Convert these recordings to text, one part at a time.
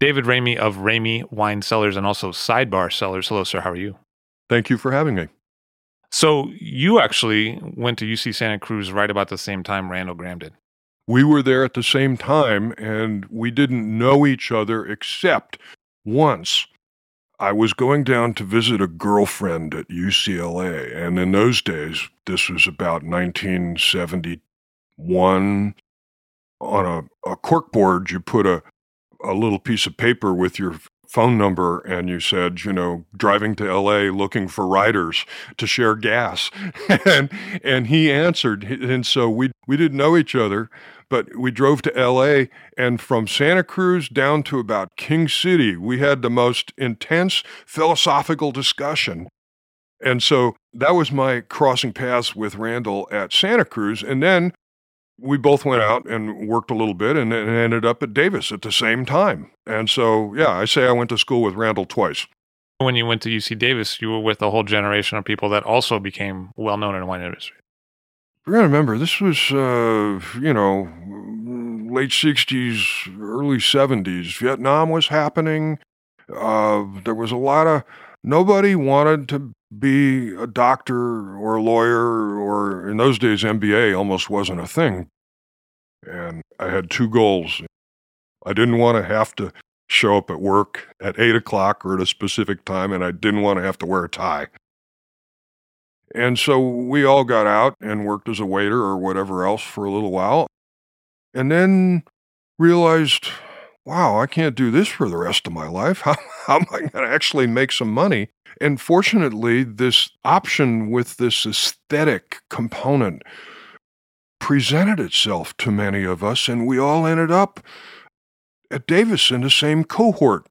David Ramey of Ramey Wine Cellars and also Sidebar Cellars. Hello, sir. How are you? Thank you for having me. So you actually went to UC Santa Cruz right about the same time Randall Grahm did. We were there at the same time and we didn't know each other except once. I was going down to visit a girlfriend at UCLA, and in those days, this was about 1971. On a, a corkboard, you put a, a little piece of paper with your phone number and you said, you know, driving to LA looking for riders to share gas. and and he answered and so we we didn't know each other, but we drove to LA and from Santa Cruz down to about King City, we had the most intense philosophical discussion. And so that was my crossing paths with Randall at Santa Cruz and then we both went out and worked a little bit and, and ended up at Davis at the same time. And so, yeah, I say I went to school with Randall twice. When you went to UC Davis, you were with a whole generation of people that also became well known in the wine industry. You gotta remember, this was, uh, you know, late 60s, early 70s. Vietnam was happening. Uh, there was a lot of, nobody wanted to be a doctor or a lawyer, or in those days, MBA almost wasn't a thing. And I had two goals. I didn't want to have to show up at work at eight o'clock or at a specific time, and I didn't want to have to wear a tie. And so we all got out and worked as a waiter or whatever else for a little while. And then realized, wow, I can't do this for the rest of my life. How, how am I going to actually make some money? And fortunately, this option with this aesthetic component presented itself to many of us, and we all ended up at Davis in the same cohort.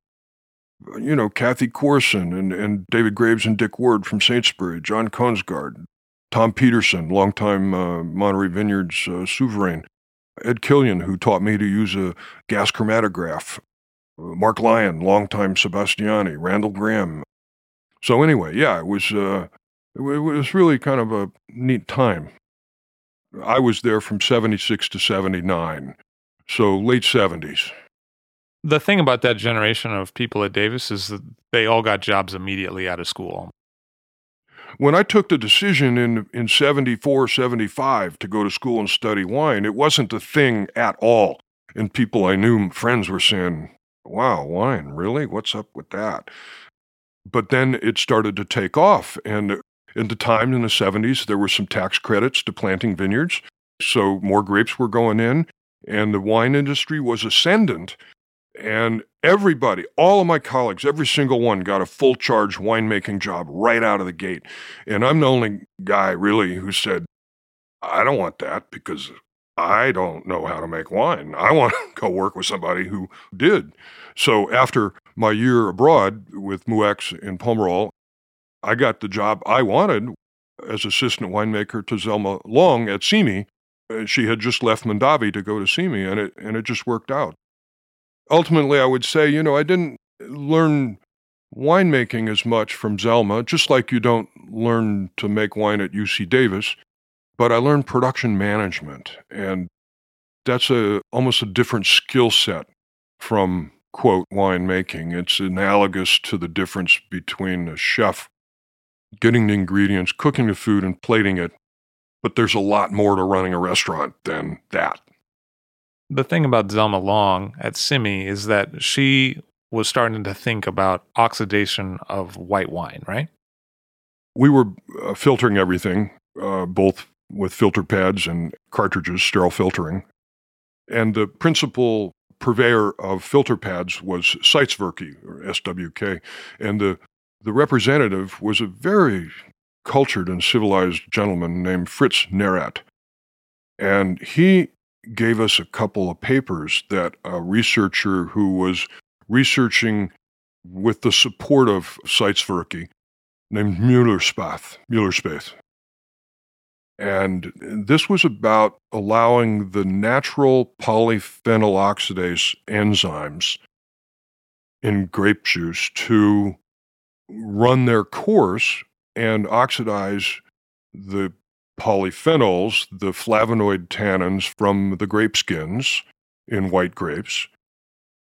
You know, Cathy Corison and, and David Graves and Dick Ward from Saintsbury, John Kongsgaard, Tom Peterson, longtime uh, Monterey Vineyards uh, souverain, Ed Killian, who taught me to use a gas chromatograph, uh, Mark Lyon, longtime Sebastiani, Randall Grahm. So anyway, yeah, it was uh, it, was really kind of a neat time. I was there from 76 to 79, so late 70s. The thing about that generation of people at Davis is that they all got jobs immediately out of school. When I took the decision in, in 74, 75 to go to school and study wine, it wasn't a thing at all. And people I knew, friends were saying, wow, wine, really? What's up with that? But then it started to take off. And in the time in the 70s, there were some tax credits to planting vineyards. So more grapes were going in, and the wine industry was ascendant. And everybody, all of my colleagues, every single one got a full charge winemaking job right out of the gate. And I'm the only guy really who said, I don't want that because I don't know how to make wine. I want to go work with somebody who did. So after my year abroad with Moueix in Pomerol, I got the job I wanted as assistant winemaker to Zelma Long at Simi. She had just left Mondavi to go to Simi, and it and it just worked out ultimately, I would say, you know, I didn't learn winemaking as much from Zelma, just like you don't learn to make wine at UC Davis, but I learned production management. And that's a almost a different skill set from quote winemaking. It's analogous to the difference between a chef getting the ingredients, cooking the food, and plating it. But there's a lot more to running a restaurant than that. The thing about Zelma Long at Simi is that she was starting to think about oxidation of white wine, right? We were uh, filtering everything, uh, both with filter pads and cartridges, sterile filtering. And the principal purveyor of filter pads was Seitzwerke, or SWK. And the, the representative was a very cultured and civilized gentleman named Fritz Neurath. And he gave us a couple of papers that a researcher who was researching with the support of Seitzwerke named Müller-Spaeth, Müller-Spaeth. And this was about allowing the natural polyphenol oxidase enzymes in grape juice to run their course and oxidize the polyphenols, the flavonoid tannins from the grape skins in white grapes,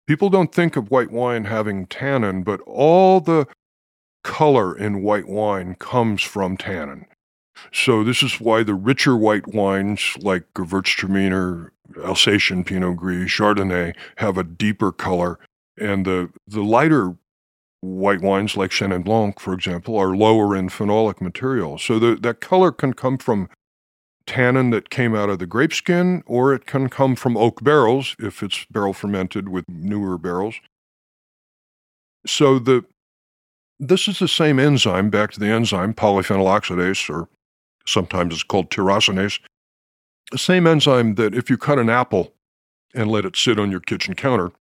People don't think of white wine having tannin, but all the color in white wine comes from tannin. So this is why the richer white wines like Gewürztraminer, Alsatian Pinot Gris, Chardonnay have a deeper color, and the the lighter white wines like Chenin Blanc, for example, are lower in phenolic material. So the, that color can come from tannin that came out of the grape skin, or it can come from oak barrels if it's barrel fermented with newer barrels. So the this is the same enzyme, back to the enzyme, polyphenol oxidase, or sometimes it's called tyrosinase. The same enzyme that if you cut an apple and let it sit on your kitchen counter,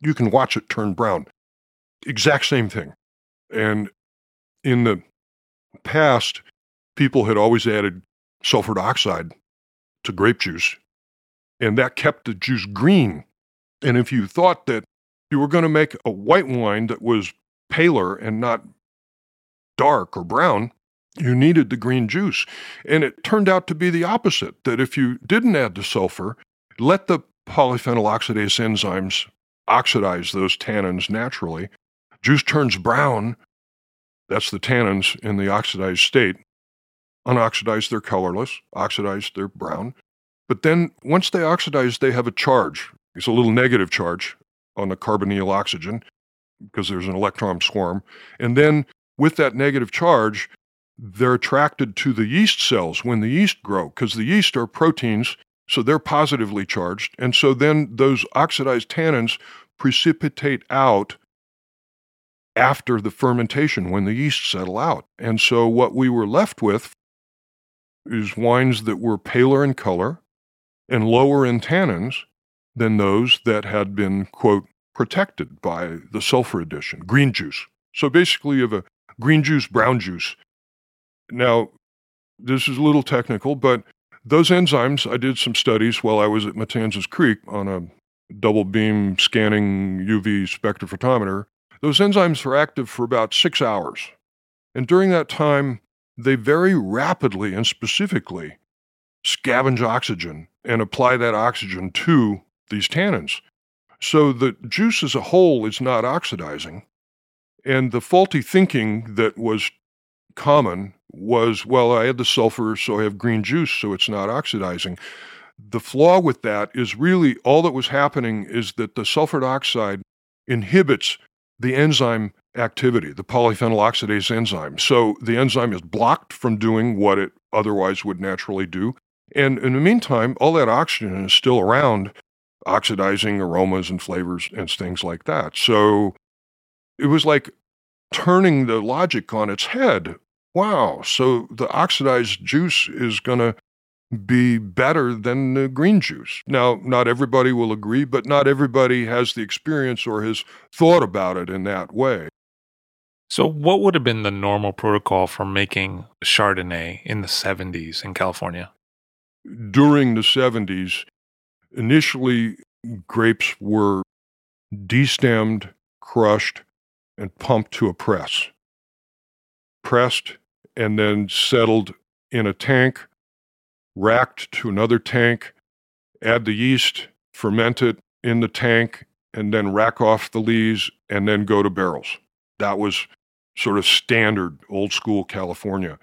you can watch it turn brown. Exact same thing. And in the past, people had always added sulfur dioxide to grape juice. And that kept the juice green. And if you thought that you were going to make a white wine that was paler and not dark or brown, you needed the green juice. And it turned out to be the opposite that if you didn't add the sulfur, let the polyphenol oxidase enzymes oxidize those tannins naturally, juice turns brown. That's the tannins in the oxidized state. Unoxidized, they're colorless. Oxidized, they're brown. But then once they oxidize, they have a charge. It's a little negative charge on the carbonyl oxygen because there's an electron swarm. And then with that negative charge, they're attracted to the yeast cells when the yeast grow because the yeast are proteins, so they're positively charged. And so then those oxidized tannins precipitate out after the fermentation when the yeast settle out. And so what we were left with is wines that were paler in color and lower in tannins than those that had been, quote, protected by the sulfur addition, green juice. So basically, you have a green juice, brown juice. Now, this is a little technical, but those enzymes, I did some studies while I was at Matanzas Creek on a double beam scanning UV spectrophotometer. Those enzymes are active for about six hours. And during that time, they very rapidly and specifically scavenge oxygen and apply that oxygen to these tannins. So the juice as a whole is not oxidizing. And the faulty thinking that was common was, well, I had the sulfur, so I have green juice, so it's not oxidizing. The flaw with that is really all that was happening is that the sulfur dioxide inhibits the enzyme activity, the polyphenol oxidase enzyme. So the enzyme is blocked from doing what it otherwise would naturally do. And in the meantime, all that oxygen is still around, oxidizing aromas and flavors and things like that. So it was like turning the logic on its head. Wow. So the oxidized juice is going to be better than the green juice. Now, not everybody will agree, but not everybody has the experience or has thought about it in that way. So, what would have been the normal protocol for making Chardonnay in the 70s in California? During the 70s, initially grapes were destemmed, crushed, and pumped to a press. Pressed and then settled in a tank, racked to another tank, add the yeast, ferment it in the tank, and then rack off the lees and then go to barrels. That was sort of standard old school California.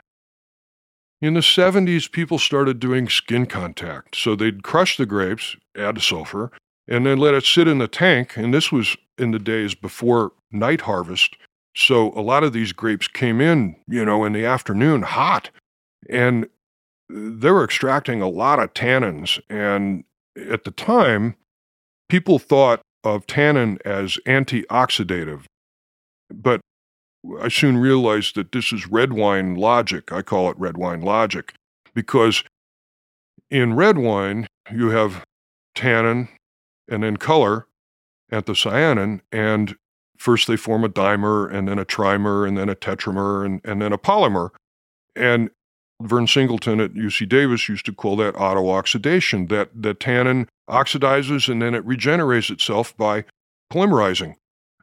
In the 70s, people started doing skin contact. So they'd crush the grapes, add sulfur, and then let it sit in the tank. And this was in the days before night harvest. So a lot of these grapes came in, you know, in the afternoon hot. And they were extracting a lot of tannins. And at the time, people thought of tannin as antioxidative. But I soon realized that this is red wine logic. I call it red wine logic because in red wine, you have tannin and then color, anthocyanin, and first they form a dimer and then a trimer and then a tetramer and, and then a polymer. And Vern Singleton at UC Davis used to call that autooxidation, that the tannin oxidizes and then it regenerates itself by polymerizing.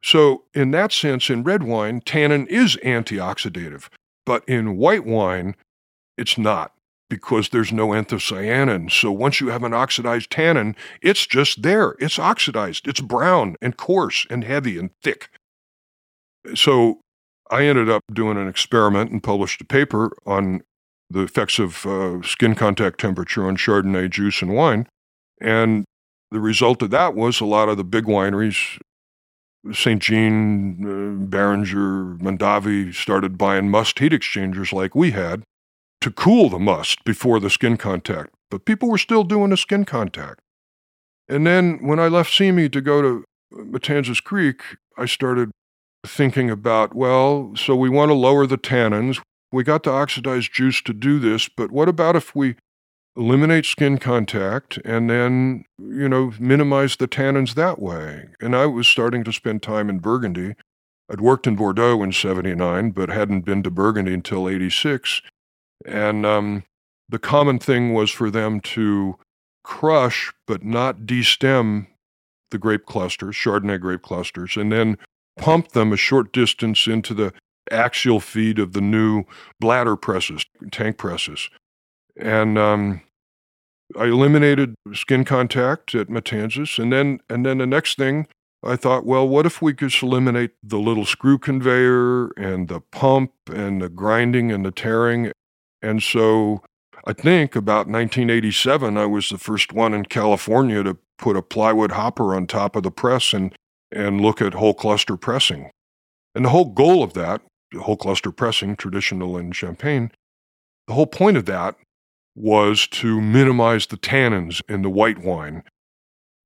So, in that sense, in red wine, tannin is antioxidative, but in white wine, it's not because there's no anthocyanin. So, once you have an oxidized tannin, it's just there. It's oxidized. It's brown and coarse and heavy and thick. So, I ended up doing an experiment and published a paper on the effects of uh, skin contact temperature on Chardonnay juice and wine. And the result of that was a lot of the big wineries St. Jean, uh, Beringer, Mondavi started buying must heat exchangers like we had to cool the must before the skin contact. But people were still doing the skin contact. And then when I left Simi to go to uh, Matanzas Creek, I started thinking about, well, so we want to lower the tannins. We got the oxidized juice to do this, but what about if we eliminate skin contact and then, you know, minimize the tannins that way. And I was starting to spend time in Burgundy. I'd worked in Bordeaux in 79, but hadn't been to Burgundy until 86. And um, the common thing was for them to crush but not destem the grape clusters, Chardonnay grape clusters, and then pump them a short distance into the axial feed of the new bladder presses, tank presses. And um, I eliminated skin contact at Matanzas, and then and then the next thing I thought, well, what if we could eliminate the little screw conveyor and the pump and the grinding and the tearing? And so I think about 1987, I was the first one in California to put a plywood hopper on top of the press and, and look at whole cluster pressing. And the whole goal of that, whole cluster pressing, traditional in Champagne, the whole point of that was to minimize the tannins in the white wine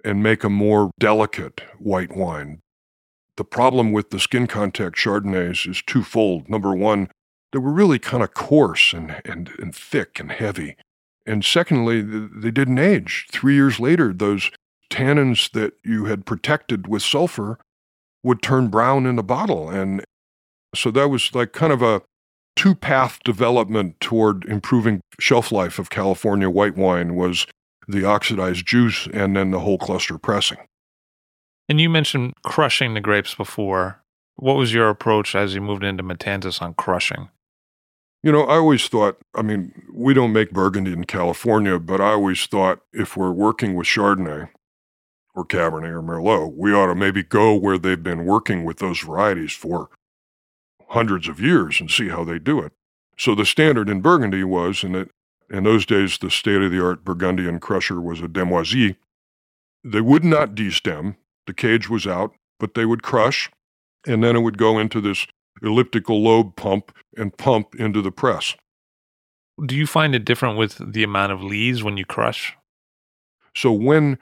and make a more delicate white wine. The problem with the skin contact Chardonnays is twofold. Number one, they were really kind of coarse and, and, and thick and heavy. And secondly, they didn't age. Three years later, those tannins that you had protected with sulfur would turn brown in the bottle. And so that was like kind of a two path development toward improving shelf life of California white wine was the oxidized juice and then the whole cluster pressing. And you mentioned crushing the grapes before. What was your approach as you moved into Matanzas on crushing? You know, I always thought, I mean, we don't make Burgundy in California, but I always thought if we're working with Chardonnay or Cabernet or Merlot, we ought to maybe go where they've been working with those varieties for hundreds of years and see how they do it. So the standard in Burgundy was, and in those days the state of the art Burgundian crusher was a demoiselle. They would not destem, the cage was out, but they would crush, and then it would go into this elliptical lobe pump and pump into the press. Do you find it different with the amount of lees when you crush? So when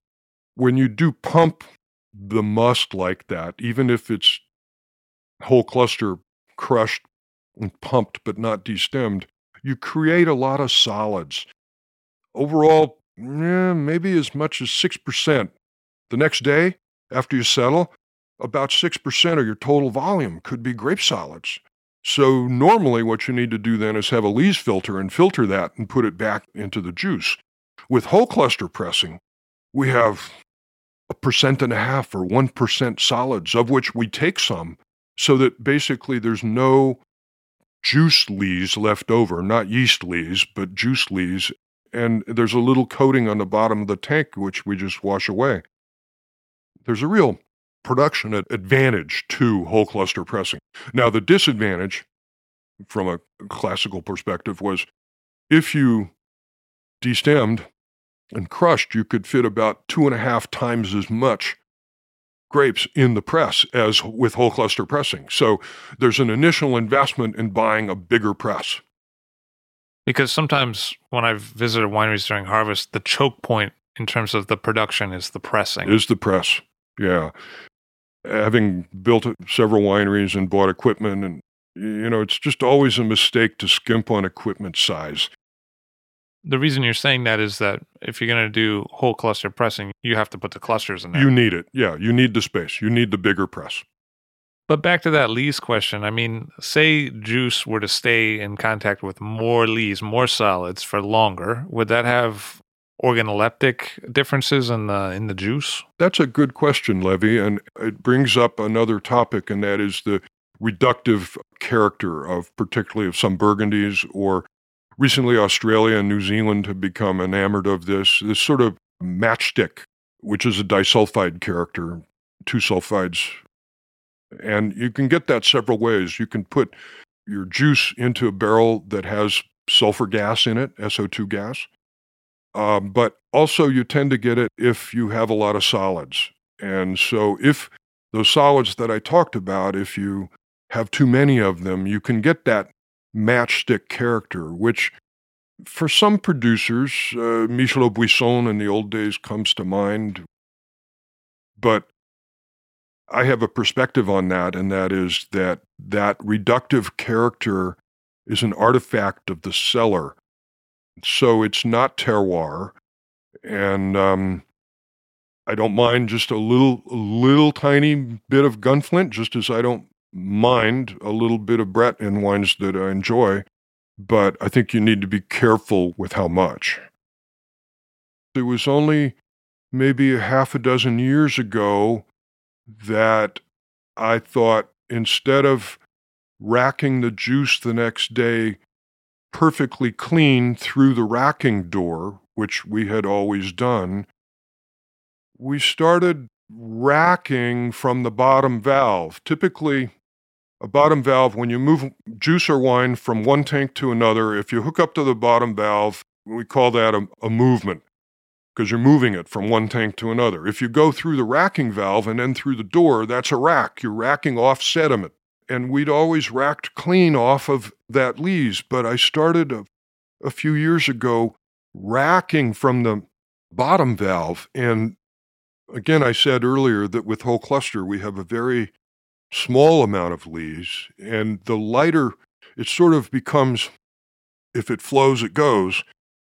when you do pump the must like that, even if it's whole cluster crushed and pumped but not destemmed, you create a lot of solids. Overall, yeah, maybe as much as 6%. The next day, after you settle, about 6% of your total volume could be grape solids. So, normally, what you need to do then is have a lees filter and filter that and put it back into the juice. With whole cluster pressing, we have a percent and a half or 1% solids, of which we take some so that basically there's no juice lees left over, not yeast lees, but juice lees. And there's a little coating on the bottom of the tank, which we just wash away. There's a real production advantage to whole cluster pressing. Now, the disadvantage from a classical perspective was if you destemmed and crushed, you could fit about two and a half times as much grapes in the press as with whole cluster pressing. So there's an initial investment in buying a bigger press. Because sometimes when I've visited wineries during harvest, the choke point in terms of the production is the pressing. Is the press, yeah. Having built several wineries and bought equipment, and you know, it's just always a mistake to skimp on equipment size the reason you're saying that is that if you're going to do whole cluster pressing, you have to put the clusters in there. You need it. Yeah, you need the space. You need the bigger press. But back to that lees question. I mean, say juice were to stay in contact with more lees, more solids for longer, would that have organoleptic differences in the in the juice? That's a good question, Levi, and it brings up another topic, and that is the reductive character of particularly of some burgundies or Recently, Australia and New Zealand have become enamored of this, this sort of matchstick, which is a disulfide character, two sulfides. And you can get that several ways. You can put your juice into a barrel that has sulfur gas in it, SO2 gas. Um, but also, you tend to get it if you have a lot of solids. And so, if those solids that I talked about, if you have too many of them, you can get that matchstick character, which for some producers, uh, Michel Aubuisson in the old days comes to mind. But I have a perspective on that, and that is that that reductive character is an artifact of the cellar. So it's not terroir. And um, I don't mind just a little, little tiny bit of gunflint, just as I don't mind a little bit of Brett in wines that I enjoy, but I think you need to be careful with how much. It was only maybe a half a dozen years ago that I thought instead of racking the juice the next day perfectly clean through the racking door, which we had always done, we started racking from the bottom valve. Typically, a bottom valve, when you move juice or wine from one tank to another, if you hook up to the bottom valve, we call that a, a movement because you're moving it from one tank to another. If you go through the racking valve and then through the door, that's a rack. You're racking off sediment. And we'd always racked clean off of that lees, but I started a, a few years ago racking from the bottom valve. And again, I said earlier that with whole cluster, we have a very small amount of lees, and the lighter it sort of becomes, if it flows, it goes.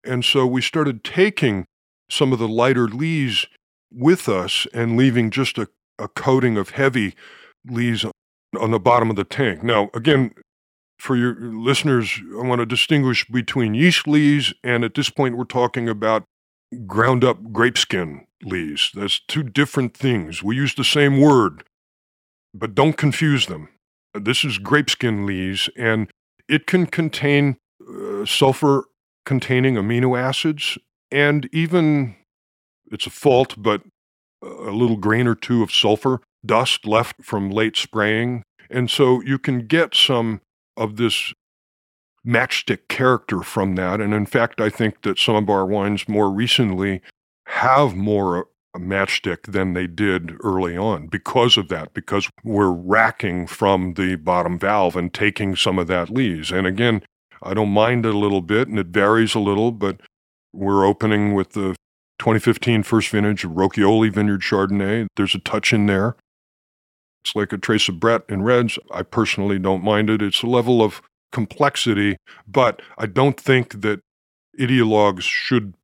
And so we started taking some of the lighter lees with us and leaving just a, a coating of heavy lees on the bottom of the tank. Now, again, for your listeners, I want to distinguish between yeast lees and at this point we're talking about ground up grape skin lees. That's two different things. We use the same word, but don't confuse them. This is grape skin lees, and it can contain uh, sulfur containing amino acids and even, it's a fault, but a little grain or two of sulfur dust left from late spraying. And so you can get some of this matchstick character from that. And in fact, I think that some of our wines more recently have more matchstick than they did early on because of that, because we're racking from the bottom valve and taking some of that lees. And again, I don't mind it a little bit and it varies a little, but we're opening with the 2015 first vintage Rochioli Vineyard Chardonnay. There's a touch in there. It's like a trace of Brett in reds. I personally don't mind it. It's a level of complexity, but I don't think that ideologues should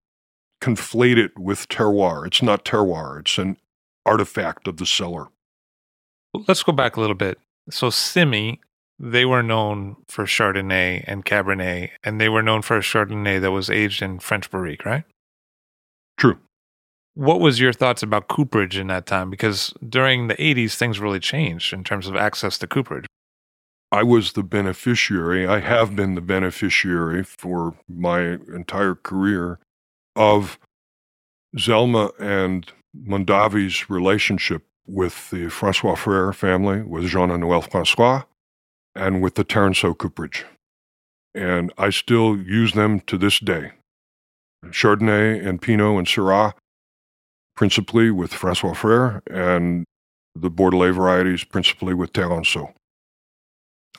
conflate it with terroir. It's not terroir, it's an artifact of the cellar. Let's go back a little bit. So, Simi, they were known for Chardonnay and Cabernet, and they were known for a Chardonnay that was aged in French Barrique, right? True. What was your thoughts about cooperage in that time? Because during the 80s, things really changed in terms of access to cooperage. I was the beneficiary. I have been the beneficiary for my entire career of Zelma and Mondavi's relationship with the Francois Frère family, with Jean and Noël Francois, and with the Taransaud cooperage. And I still use them to this day. Chardonnay and Pinot and Syrah, principally with Francois Frère, and the Bordelais varieties principally with Taransaud.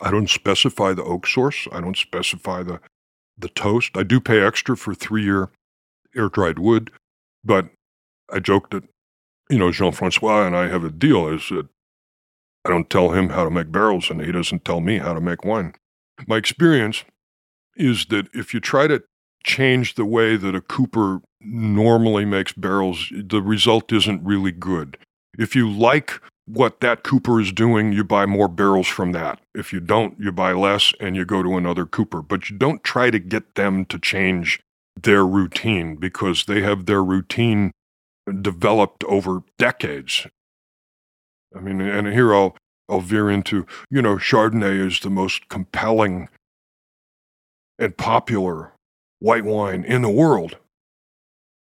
I don't specify the oak source. I don't specify the, the toast. I do pay extra for three year air dried wood, but I joke that, you know, Jean Francois and I have a deal is that I don't tell him how to make barrels and he doesn't tell me how to make wine. My experience is that if you try to change the way that a cooper normally makes barrels, the result isn't really good. If you like what that cooper is doing, you buy more barrels from that. If you don't, you buy less and you go to another cooper. But you don't try to get them to change their routine because they have their routine developed over decades. I mean, and here I'll, I'll veer into, you know, Chardonnay is the most compelling and popular white wine in the world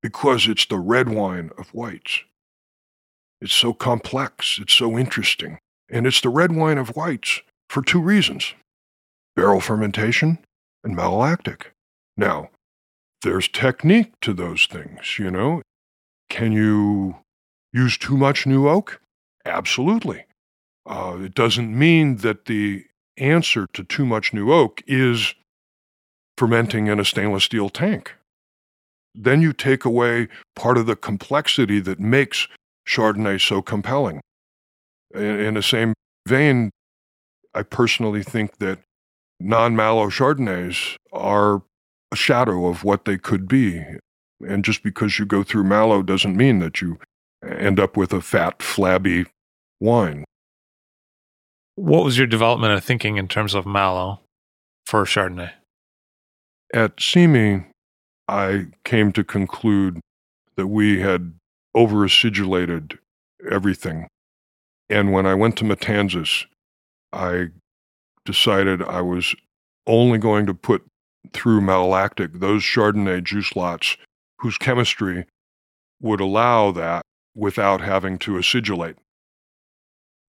because it's the red wine of whites. It's so complex, it's so interesting, and it's the red wine of whites for two reasons barrel fermentation and malolactic. Now, there's technique to those things, you know. Can you use too much new oak? Absolutely. Uh, it doesn't mean that the answer to too much new oak is fermenting in a stainless steel tank. Then you take away part of the complexity that makes Chardonnay so compelling. In, in the same vein, I personally think that non Malo Chardonnays are a shadow of what they could be. And just because you go through Malo doesn't mean that you end up with a fat, flabby wine. What was your development of thinking in terms of Malo for Chardonnay? At Simi, I came to conclude that we had over acidulated everything. And when I went to Matanzas, I decided I was only going to put through malolactic those Chardonnay juice lots whose chemistry would allow that without having to acidulate.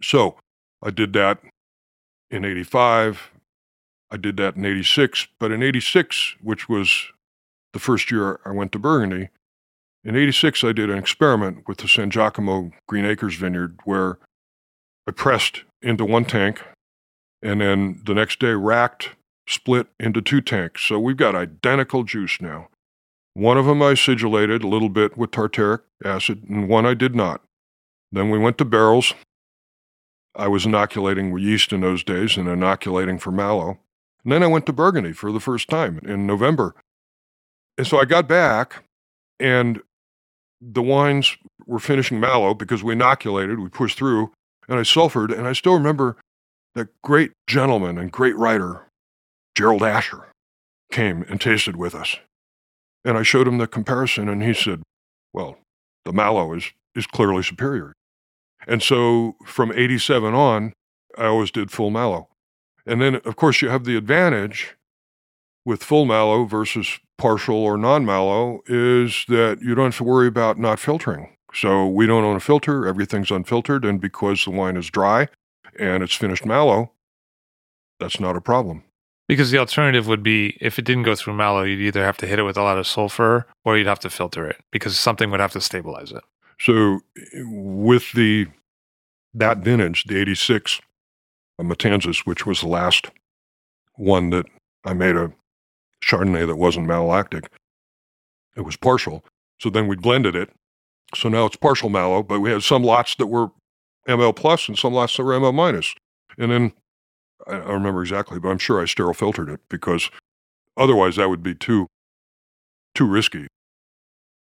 So I did that in 85. I did that in 86. But in 86, which was the first year I went to Burgundy, in 86, I did an experiment with the Sangiacomo Green Acres vineyard where I pressed into one tank and then the next day racked, split into two tanks. So we've got identical juice now. One of them I acidulated a little bit with tartaric acid, and one I did not. Then we went to barrels. I was inoculating with yeast in those days and inoculating for Malo. And then I went to Burgundy for the first time in November. And so I got back, and the wines were finishing malo because we inoculated, we pushed through, and I sulfured. And I still remember that great gentleman and great writer, Gerald Asher, came and tasted with us. And I showed him the comparison, and he said, Well, the malo is, is clearly superior. And so from 87 on, I always did full malo. And then, of course, you have the advantage with full malo versus partial or non malo is that you don't have to worry about not filtering. So we don't own a filter, everything's unfiltered, and because the wine is dry and it's finished malo, that's not a problem. Because the alternative would be if it didn't go through malo, you'd either have to hit it with a lot of sulfur or you'd have to filter it because something would have to stabilize it. So eh, with the that vintage, the 86 uh, Matanzas, which was the last one that I made a Chardonnay that wasn't malolactic. It was partial. So then we blended it. So now it's partial malo, but we had some lots that were ML plus and some lots that were ML minus. And then I don't remember exactly, but I'm sure I sterile filtered it because otherwise that would be too too risky.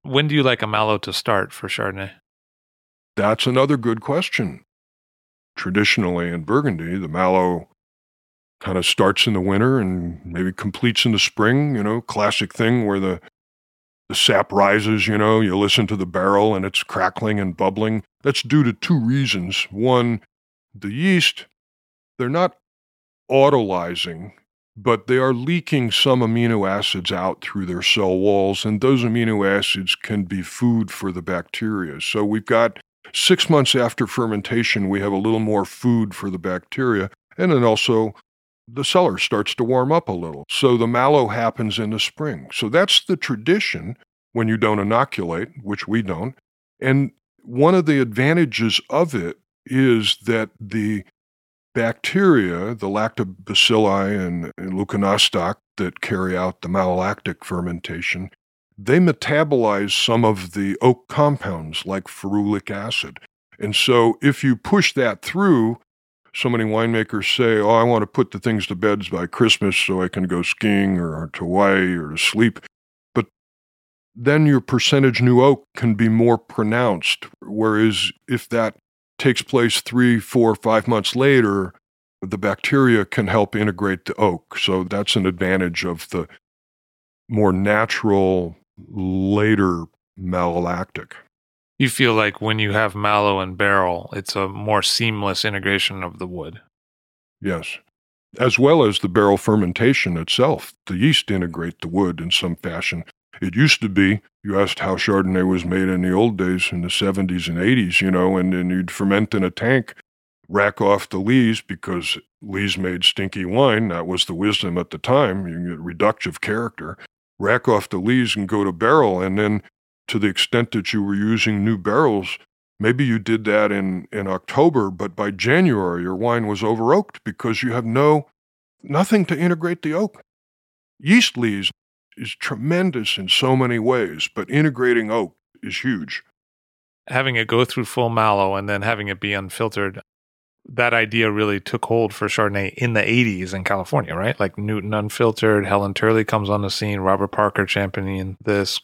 When do you like a malo to start for Chardonnay? That's another good question. Traditionally in Burgundy, the malo kind of starts in the winter and maybe completes in the spring, you know, classic thing where the the sap rises, you know, you listen to the barrel and it's crackling and bubbling. That's due to two reasons. One, the yeast, they're not autolyzing, but they are leaking some amino acids out through their cell walls, and those amino acids can be food for the bacteria. So we've got six months after fermentation, we have a little more food for the bacteria, and then also the cellar starts to warm up a little. So the malo happens in the spring. So that's the tradition when you don't inoculate, which we don't. And one of the advantages of it is that the bacteria, the lactobacilli and, and leuconostoc that carry out the malolactic fermentation, they metabolize some of the oak compounds like ferulic acid. And so if you push that through, so many winemakers say, Oh, I want to put the things to beds by Christmas so I can go skiing or to Hawaii or to sleep. But then your percentage new oak can be more pronounced. Whereas if that takes place three, four, five months later, the bacteria can help integrate the oak. So that's an advantage of the more natural, later malolactic you feel like when you have malo and barrel, it's a more seamless integration of the wood. Yes. As well as the barrel fermentation itself. The yeast integrate the wood in some fashion. It used to be, you asked how Chardonnay was made in the old days in the 70s and 80s, you know, and then you'd ferment in a tank, rack off the lees because lees made stinky wine. That was the wisdom at the time. You get reductive character. Rack off the lees and go to barrel, and then to the extent that you were using new barrels, maybe you did that in, in October, but by January your wine was over oaked because you have no nothing to integrate the oak. Yeast lees is tremendous in so many ways, but integrating oak is huge. Having it go through full malo and then having it be unfiltered, that idea really took hold for Chardonnay in the 80s in California, right? Like Newton Unfiltered, Helen Turley comes on the scene, Robert Parker championing this,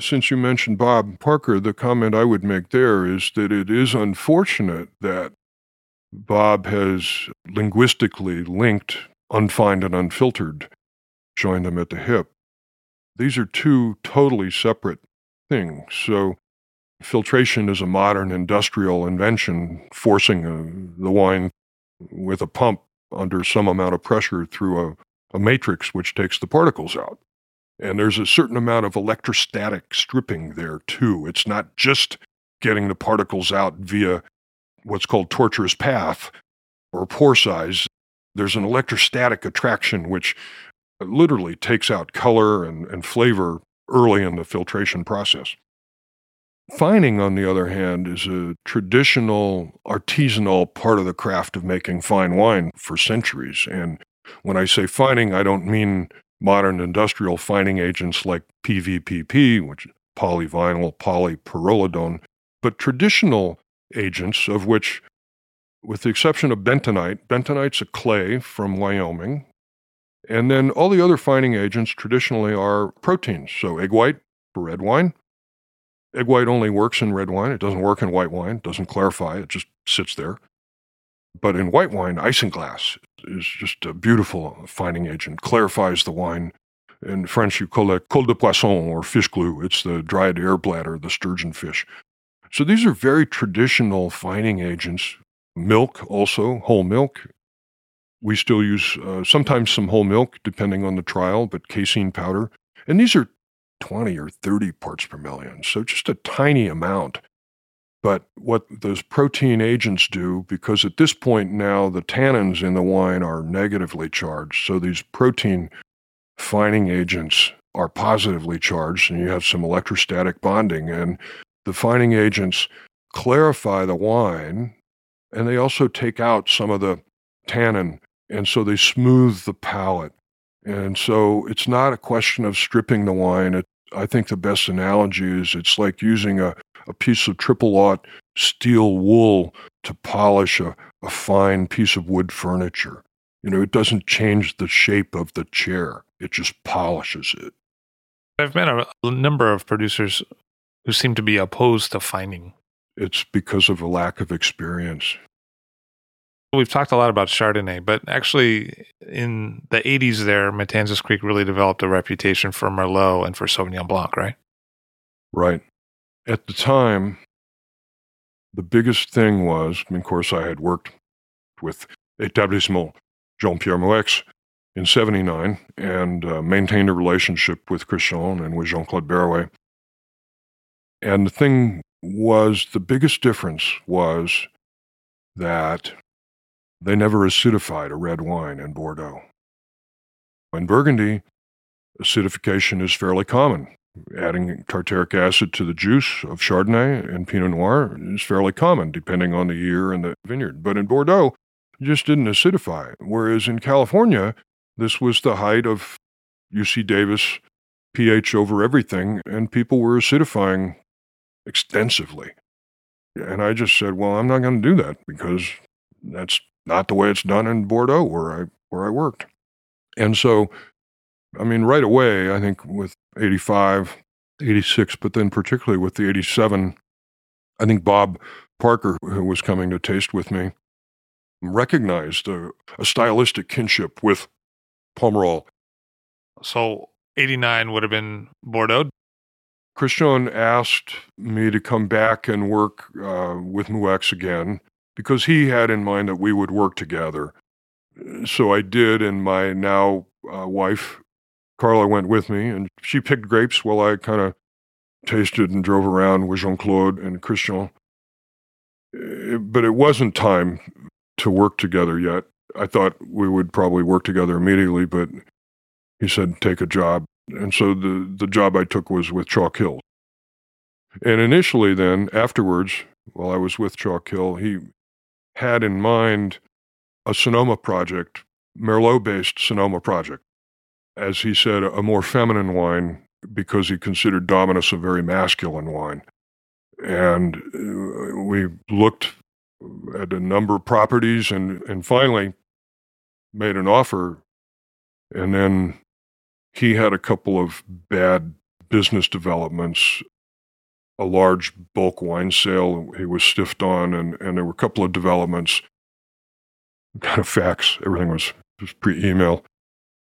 since you mentioned Bob Parker, the comment I would make there is that it is unfortunate that Bob has linguistically linked unfined and unfiltered, joined them at the hip. These are two totally separate things. So, filtration is a modern industrial invention, forcing a, the wine with a pump under some amount of pressure through a, a matrix which takes the particles out. And there's a certain amount of electrostatic stripping there too. It's not just getting the particles out via what's called tortuous path or pore size. There's an electrostatic attraction which literally takes out color and, and flavor early in the filtration process. Fining, on the other hand, is a traditional artisanal part of the craft of making fine wine for centuries. And when I say fining, I don't mean modern industrial fining agents like PVPP, which is polyvinyl polypyrrolidone, but traditional agents, of which, with the exception of bentonite, bentonite's a clay from Wyoming, and then all the other fining agents traditionally are proteins. So egg white for red wine. Egg white only works in red wine. It doesn't work in white wine. It doesn't clarify. It just sits there. But in white wine, isinglass is just a beautiful fining agent, clarifies the wine. In French, you call it colle de poisson or fish glue. It's the dried air bladder, the sturgeon fish. So these are very traditional fining agents. Milk, also, whole milk. We still use uh, sometimes some whole milk, depending on the trial, but casein powder. And these are 20 or 30 parts per million, so just a tiny amount. But what those protein agents do, because at this point now the tannins in the wine are negatively charged, so these protein fining agents are positively charged, and you have some electrostatic bonding. And the fining agents clarify the wine, and they also take out some of the tannin, and so they smooth the palate. And so it's not a question of stripping the wine. It, I think the best analogy is it's like using a a piece of triple aught steel wool to polish a, a fine piece of wood furniture. You know, it doesn't change the shape of the chair, it just polishes it. I've met a, number of producers who seem to be opposed to fining. It's because of a lack of experience. We've talked a lot about Chardonnay, but actually in the 80s there, Matanzas Creek really developed a reputation for Merlot and for Sauvignon Blanc, right? Right. At the time, the biggest thing was, of course, I had worked with Etablissement Jean-Pierre Moueix in 79 and uh, maintained a relationship with Christian and with Jean-Claude Berrouet. And the thing was, the biggest difference was that they never acidified a red wine in Bordeaux. In Burgundy, acidification is fairly common. Adding tartaric acid to the juice of Chardonnay and Pinot Noir is fairly common, depending on the year and the vineyard. But in Bordeaux, it just didn't acidify. Whereas in California, this was the height of UC Davis pH over everything, and people were acidifying extensively. And I just said, well, I'm not going to do that because that's not the way it's done in Bordeaux where I where I worked. And so, I mean, right away, I think with 85, 86, but then particularly with the 87, I think Bob Parker, who was coming to taste with me, recognized a, a stylistic kinship with Pomerol. So 89 would have been Bordeaux? Christian asked me to come back and work uh, with Moueix again because he had in mind that we would work together. So I did, and my now uh, wife, Carla, went with me, and she picked grapes while I kind of tasted and drove around with Jean Claude and Christian. Eh, but it wasn't time to work together yet. I thought we would probably work together immediately, but he said, take a job. And so the, the job I took was with Chalk Hill. And initially, then, afterwards, while I was with Chalk Hill, he had in mind a Sonoma project, Merlot based Sonoma project. As he said, a more feminine wine because he considered Dominus a very masculine wine. And uh, we looked at a number of properties and, and finally made an offer. And then he had a couple of bad business developments a large bulk wine sale he was stiffed on, and, and there were a couple of developments, kind of fax. Everything was, was pre email.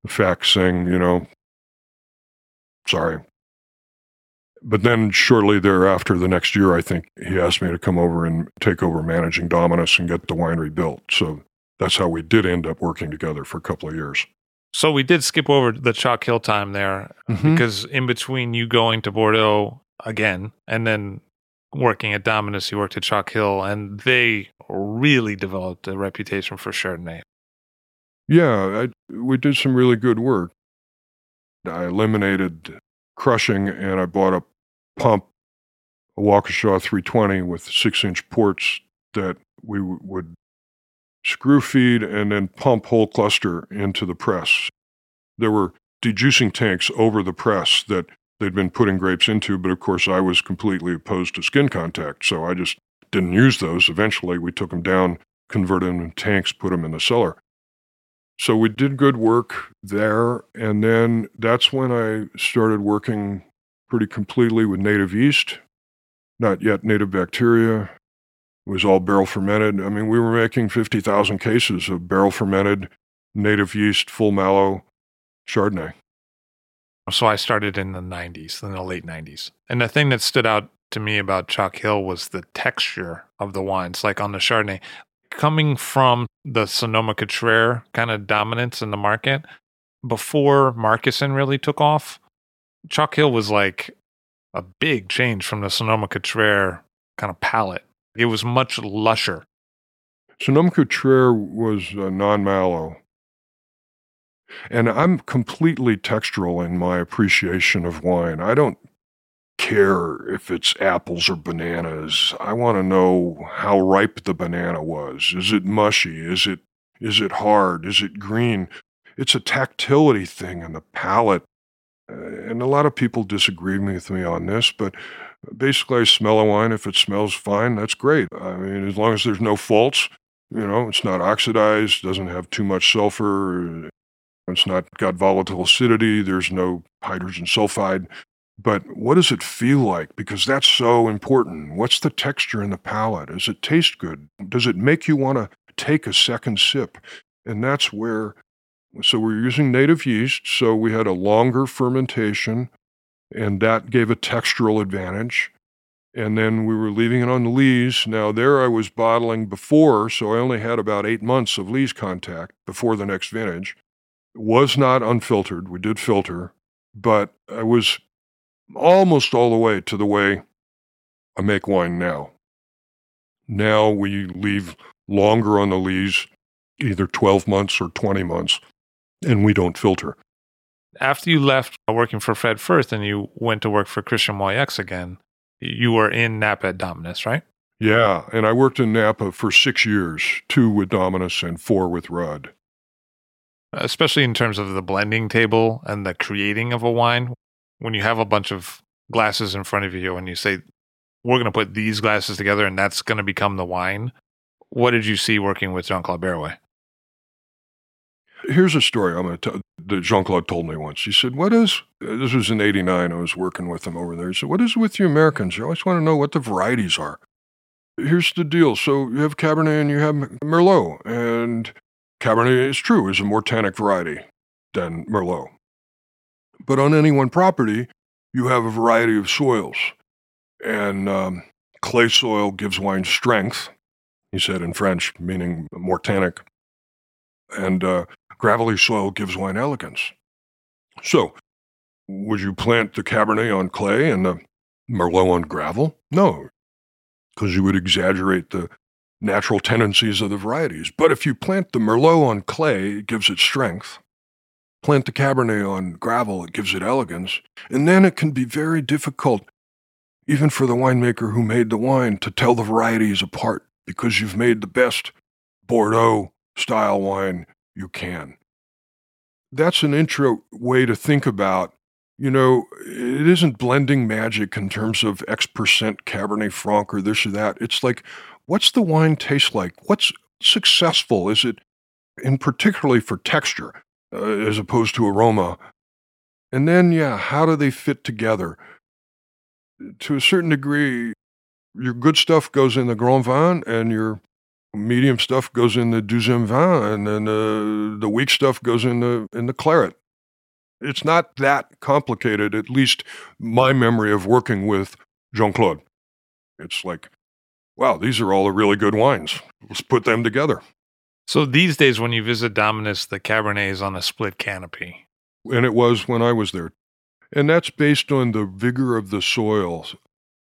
Fax saying, you know, sorry. But then shortly thereafter, the next year, I think he asked me to come over and take over managing Dominus and get the winery built. So that's how we did end up working together for a couple of years. So we did skip over the Chalk Hill time there mm-hmm. because in between you going to Bordeaux again, and then working at Dominus, he worked at Chalk Hill, and they really developed a reputation for Chardonnay. Yeah, I, we did some really good work. I eliminated crushing, and I bought a pump, a Waukesha 320 with six inch ports that we w- would screw feed and then pump whole cluster into the press. There were dejuicing tanks over the press that they'd been putting grapes into, but of course I was completely opposed to skin contact, so I just didn't use those. Eventually, we took them down, converted them in tanks, put them in the cellar. So we did good work there, and then that's when I started working pretty completely with native yeast, not yet native bacteria. It was all barrel fermented. I mean, we were making 50,000 cases of barrel fermented native yeast, full malo Chardonnay. So I started in the 90s, in the late 90s. And the thing that stood out to me about Chalk Hill was the texture of the wines, like on the Chardonnay. Coming from the Sonoma Cutrer kind of dominance in the market, before Marcassin really took off, Chalk Hill was like a big change from the Sonoma Cutrer kind of palate. It was much lusher. Sonoma Cutrer was uh, non malo. And I'm completely textural in my appreciation of wine. I don't care if it's apples or bananas. I want to know how ripe the banana was. Is it mushy? Is it is it hard? Is it green? It's a tactility thing in the palate. Uh, and a lot of people disagree with me on this, but basically I smell a wine. If it smells fine, that's great. I mean, as long as there's no faults, you know, it's not oxidized, doesn't have too much sulfur, it's not got volatile acidity. There's no hydrogen sulfide. But what does it feel like? Because that's so important. What's the texture in the palate? Does it taste good? Does it make you want to take a second sip. And that's where, so we're using native yeast. So we had a longer fermentation, and that gave a textural advantage. And then we were leaving it on the lees. Now, there I was bottling before, so I only had about eight months of lees contact before the next vintage. It was not unfiltered. We did filter, but I was almost all the way to the way I make wine now. Now we leave longer on the lees, either 12 months or 20 months, and we don't filter. After you left working for Fred Furth and you went to work for Christian Moueix again, you were in Napa at Dominus, right? Yeah, and I worked in Napa for six years, two with Dominus and four with Rudd. Especially in terms of the blending table and the creating of a wine. When you have a bunch of glasses in front of you and you say, we're going to put these glasses together and that's going to become the wine. What did you see working with Jean Claude Berrouet? Here's a story I'm going to tell that Jean Claude told me once. He said, What is, this was in 89, I was working with him over there. He said, What is with you Americans? You always want to know what the varieties are. Here's the deal. So you have Cabernet and you have Merlot, and Cabernet is true, is a more tannic variety than Merlot. But on any one property, you have a variety of soils. And um, clay soil gives wine strength, he said in French, meaning more tannic. And uh, gravelly soil gives wine elegance. So, would you plant the Cabernet on clay and the Merlot on gravel? No, because you would exaggerate the natural tendencies of the varieties. But if you plant the Merlot on clay, it gives it strength. Plant the Cabernet on gravel, it gives it elegance. And then it can be very difficult even for the winemaker who made the wine, to tell the varieties apart because you've made the best Bordeaux style wine you can. That's an intro way to think about, you know, it isn't blending magic in terms of X percent Cabernet Franc or this or that. It's like, what's the wine taste like? What's successful? Is it, and particularly for texture, uh, as opposed to aroma? And then, yeah, how do they fit together? to a certain degree, your good stuff goes in the Grand Vin and your medium stuff goes in the Deuxième Vin and then uh, the weak stuff goes in the, in the Claret. It's not that complicated, at least my memory of working with Jean Claude. It's like, wow, these are all the really good wines. Let's put them together. So these days, when you visit Dominus, the Cabernet is on a split canopy. And it was when I was there and that's based on the vigor of the soil.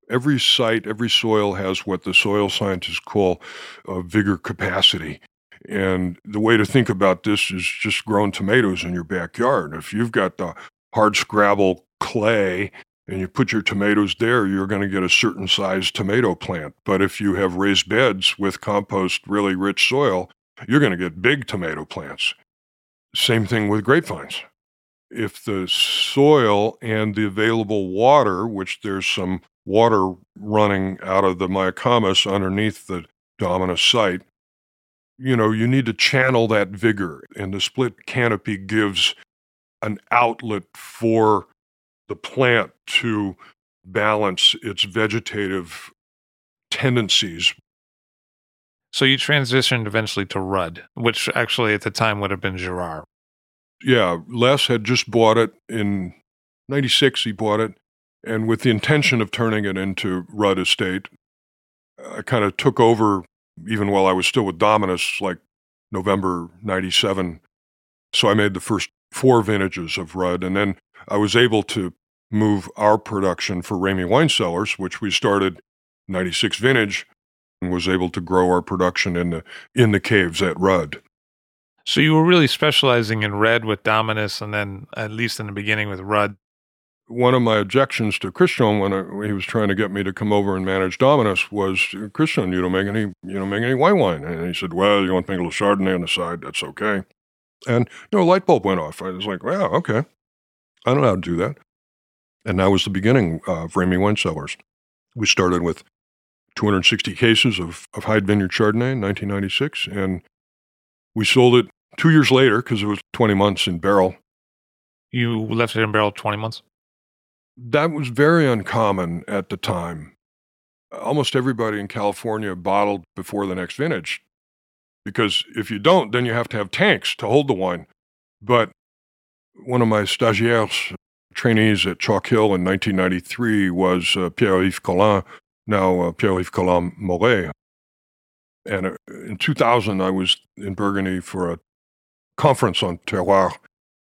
Every site, every soil has what the soil scientists call a vigor capacity. And the way to think about this is just growing tomatoes in your backyard. If you've got the hard scrabble clay and you put your tomatoes there, you're going to get a certain size tomato plant. But if you have raised beds with compost, really rich soil, you're going to get big tomato plants. Same thing with grapevines if the soil and the available water, which there's some water running out of the Mayacamas underneath the Dominus site, you know, you need to channel that vigor. And the split canopy gives an outlet for the plant to balance its vegetative tendencies. So you transitioned eventually to Rudd, which actually at the time would have been Girard yeah, Les had just bought it in 96, he bought it. And with the intention of turning it into Rudd Estate, I kind of took over even while I was still with Dominus, like November 97. So I made the first four vintages of Rudd. And then I was able to move our production for Ramey Wine Cellars, which we started 96 vintage, and was able to grow our production in the, in the caves at Rudd. So you were really specializing in red with Dominus, and then at least in the beginning with Rudd. One of my objections to Christian when, I, when he was trying to get me to come over and manage Dominus was, Christian, you don't make any, you don't make any white wine. And he said, well, you want to make a little Chardonnay on the side? That's okay. And you know, a light bulb went off. I was like, well, okay, I don't know how to do that. And that was the beginning of Ramey Wine Cellars. We started with 260 cases of, of Hyde Vineyard Chardonnay in 1996, and we sold it two years later because it was 20 months in barrel. You left it in barrel 20 months? That was very uncommon at the time. Almost everybody in California bottled before the next vintage. because if you don't, then you have to have tanks to hold the wine. But one of my stagiaires, trainees at Chalk Hill in 1993 was uh, Pierre-Yves Colin, now uh, Pierre-Yves Colin Morey. And uh, in 2000, I was in Burgundy for a conference on terroir,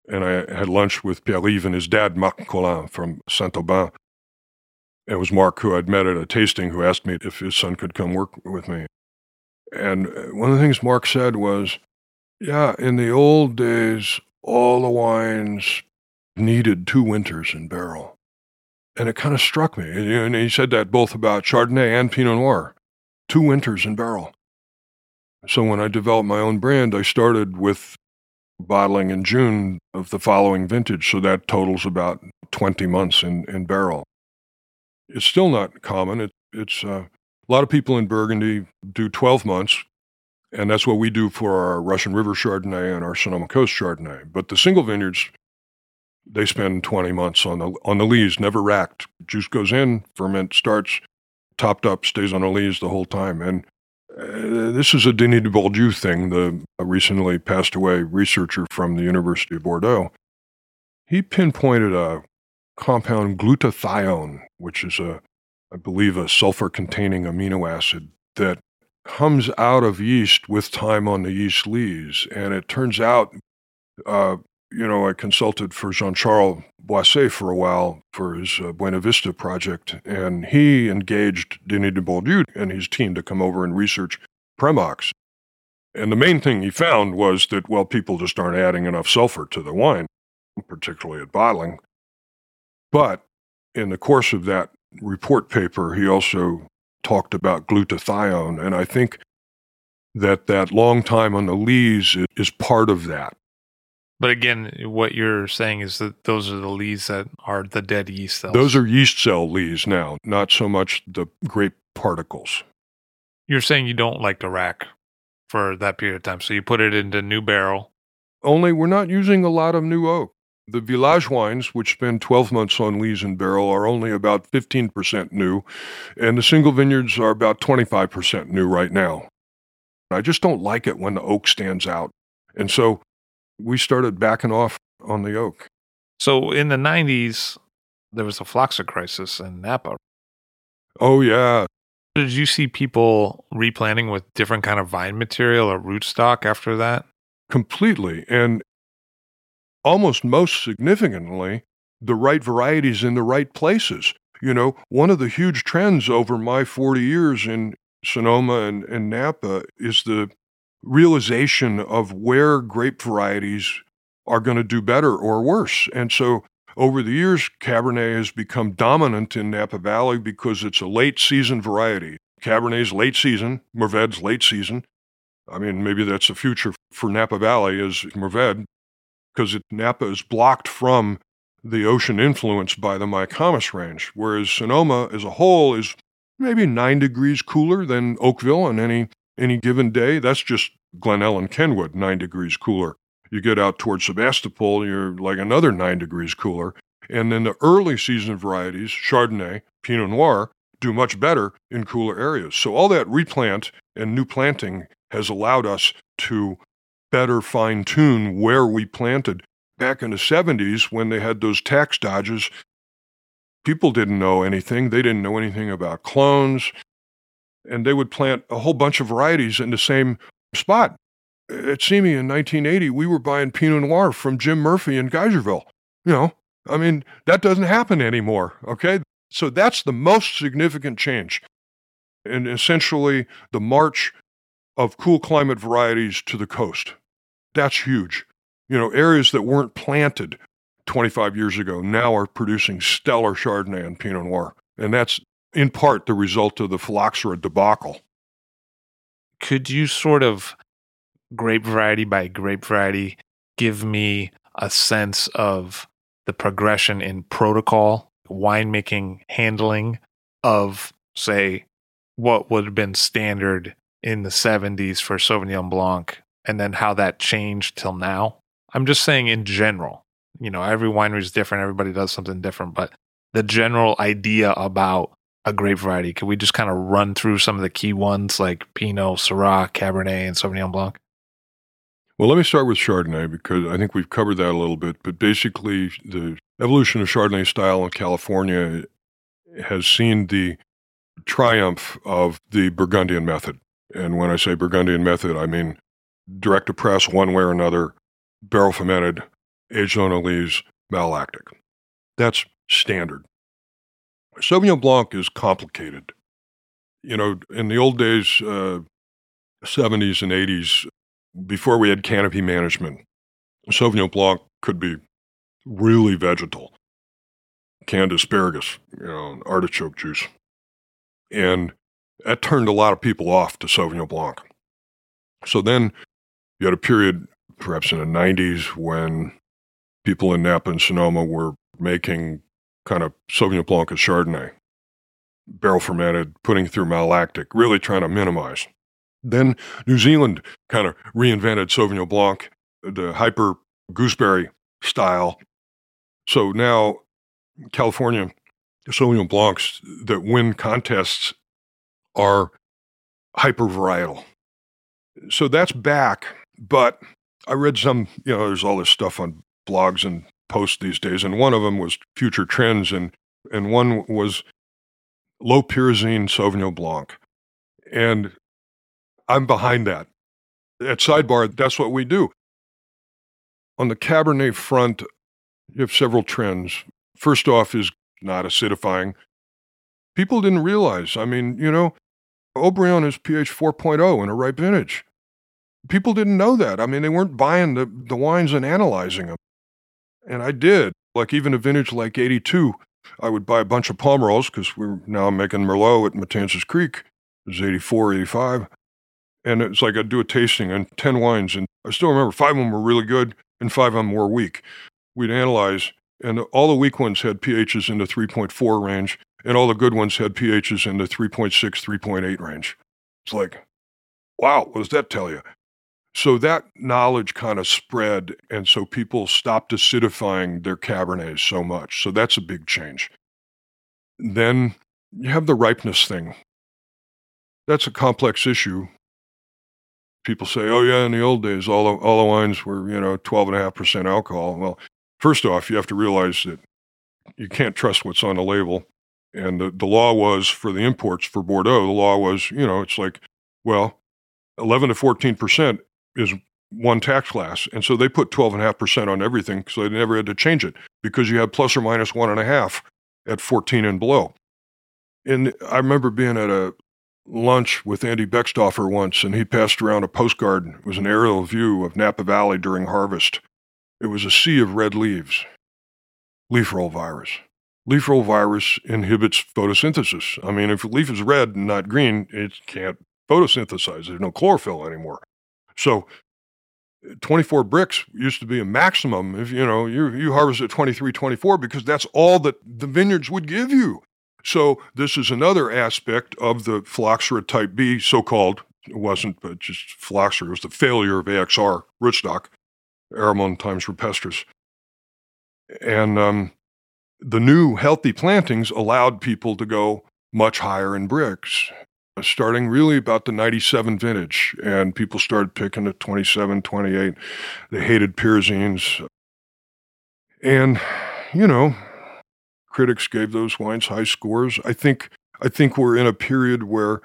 and I had lunch with Pierre-Yves and his dad, Marc Colin from Saint-Aubin. It was Marc who I'd met at a tasting who asked me if his son could come work with me. And uh, one of the things Marc said was, yeah, in the old days, all the wines needed two winters in barrel. And it kind of struck me. And he said that both about Chardonnay and Pinot Noir, two winters in barrel. So when I developed my own brand, I started with bottling in June of the following vintage. So that totals about 20 months in, in barrel. It's still not common. It, it's uh, a lot of people in Burgundy do 12 months, and that's what we do for our Russian River Chardonnay and our Sonoma Coast Chardonnay. But the single vineyards, they spend 20 months on the on the lees, never racked. Juice goes in, ferment starts, topped up, stays on the lees the whole time. And uh, this is a Denis Dubourdieu thing, the recently passed away researcher from the University of Bordeaux. He pinpointed a compound glutathione, which is a I believe, a sulfur containing amino acid that comes out of yeast with time on the yeast lees. And it turns out, uh, you know, I consulted for Jean Charles Boisset for a while for his uh, Buena Vista project, and he engaged Denis Dubourdieu and his team to come over and research Premox. And the main thing he found was that, well, people just aren't adding enough sulfur to the wine, particularly at bottling. But in the course of that report paper, he also talked about glutathione. And I think that that long time on the lees is part of that. But again, what you're saying is that those are the lees that are the dead yeast cells. Those are yeast cell lees now, not so much the grape particles. You're saying you don't like to rack for that period of time. So you put it into new barrel. Only we're not using a lot of new oak. The village wines, which spend 12 months on lees and barrel, are only about 15% new, and the single vineyards are about 25% new right now. I just don't like it when the oak stands out. And so we started backing off on the oak. So in the 90s, there was a phylloxera crisis in Napa. Oh, yeah. Did you see people replanting with different kind of vine material or rootstock after that? Completely. And almost most significantly, the right varieties in the right places. You know, one of the huge trends over my 40 years in Sonoma and, and Napa is the realization of where grape varieties are going to do better or worse. And so over the years, Cabernet has become dominant in Napa Valley because it's a late season variety. Cabernet's late season, Mourvèdre's late season. I mean, maybe that's the future for Napa Valley is Mourved because Napa is blocked from the ocean influence by the Mayacamas Range, whereas Sonoma as a whole is maybe nine degrees cooler than Oakville on any any given day. That's just Glen Ellen Kenwood, nine degrees cooler. You get out towards Sebastopol, you're like another nine degrees cooler. And then the early season varieties, Chardonnay, Pinot Noir, do much better in cooler areas. So all that replant and new planting has allowed us to better fine tune where we planted. Back in the 70s, when they had those tax dodges, people didn't know anything. They didn't know anything about clones. And they would plant a whole bunch of varieties in the same spot. At Simi in 1980, we were buying Pinot Noir from Jim Murphy in Geyserville. You know, I mean, that doesn't happen anymore, okay? So that's the most significant change. And essentially, the march of cool climate varieties to the coast. That's huge. You know, areas that weren't planted 25 years ago now are producing stellar Chardonnay and Pinot Noir. And that's in part the result of the phylloxera debacle. Could you sort of, grape variety by grape variety, give me a sense of the progression in protocol, winemaking, handling of, say, what would have been standard in the 70s for Sauvignon Blanc and then how that changed till now. I'm just saying in general, you know, every winery is different, everybody does something different, but the general idea about a grape variety? can we just kind of run through some of the key ones like Pinot, Syrah, Cabernet, and Sauvignon Blanc? Well, let me start with Chardonnay because I think we've covered that a little bit. But basically, the evolution of Chardonnay style in California has seen the triumph of the Burgundian method. And when I say Burgundian method, I mean direct to press one way or another, barrel fermented, aged on lees, malolactic. That's standard. Sauvignon Blanc is complicated. You know, in the old days, uh, 70s and 80s, before we had canopy management, Sauvignon Blanc could be really vegetal. Canned asparagus, you know, artichoke juice. And that turned a lot of people off to Sauvignon Blanc. So then you had a period, perhaps in the 90s, when people in Napa and Sonoma were making kind of Sauvignon Blanc and Chardonnay, barrel fermented, putting through malolactic, really trying to minimize. Then New Zealand kind of reinvented Sauvignon Blanc, the hyper gooseberry style. So now California Sauvignon Blancs that win contests are hyper varietal. So that's back, but I read some, you know, there's all this stuff on blogs and posts these days, and one of them was future trends, and and one was low pyrazine Sauvignon Blanc, and I'm behind that. At Sidebar, that's what we do. On the Cabernet front, you have several trends. First off, is not acidifying. People didn't realize. I mean, you know, Haut-Brion is pH 4.0 in a ripe vintage. People didn't know that. I mean, they weren't buying the, the wines and analyzing them. And I did. Like even a vintage like 82, I would buy a bunch of Pomerols because we're now making Merlot at Matanzas Creek. It was 84, 85. And it's like I'd do a tasting on 10 wines. And I still remember five of them were really good and five of them were weak. We'd analyze and all the weak ones had pHs in the 3.4 range, and all the good ones had pHs in the 3.6, 3.8 range. It's like, wow, what does that tell you? So that knowledge kind of spread, and so people stopped acidifying their Cabernets so much. So that's a big change. Then you have the ripeness thing. That's a complex issue. People say, oh, yeah, in the old days, all the, all the wines were, you know, 12.5% alcohol. Well, First off, you have to realize that you can't trust what's on the label. And the, the law was for the imports for Bordeaux, the law was, you know, it's like, well, 11 to 14% is one tax class. And so they put 12.5% on everything so they never had to change it because you had plus or minus one and a half at 14 and below. And I remember being at a lunch with Andy Beckstoffer once, and he passed around a postcard. It was an aerial view of Napa Valley during harvest. It was a sea of red leaves. Leaf roll virus. Leaf roll virus inhibits photosynthesis. I mean, if a leaf is red and not green, it can't photosynthesize. There's no chlorophyll anymore. So 24 Brix used to be a maximum if you know you you harvest at 23 24 because that's all that the vineyards would give you so this is another aspect of the phylloxera type b so-called it wasn't but just phylloxera it was the failure of AxR rootstock Aramon times rupestris. And um, the new healthy plantings allowed people to go much higher in Brix, starting really about the 97 vintage. And people started picking at 27, 28. They hated pyrazines. And, you know, critics gave those wines high scores. I think I think we're in a period where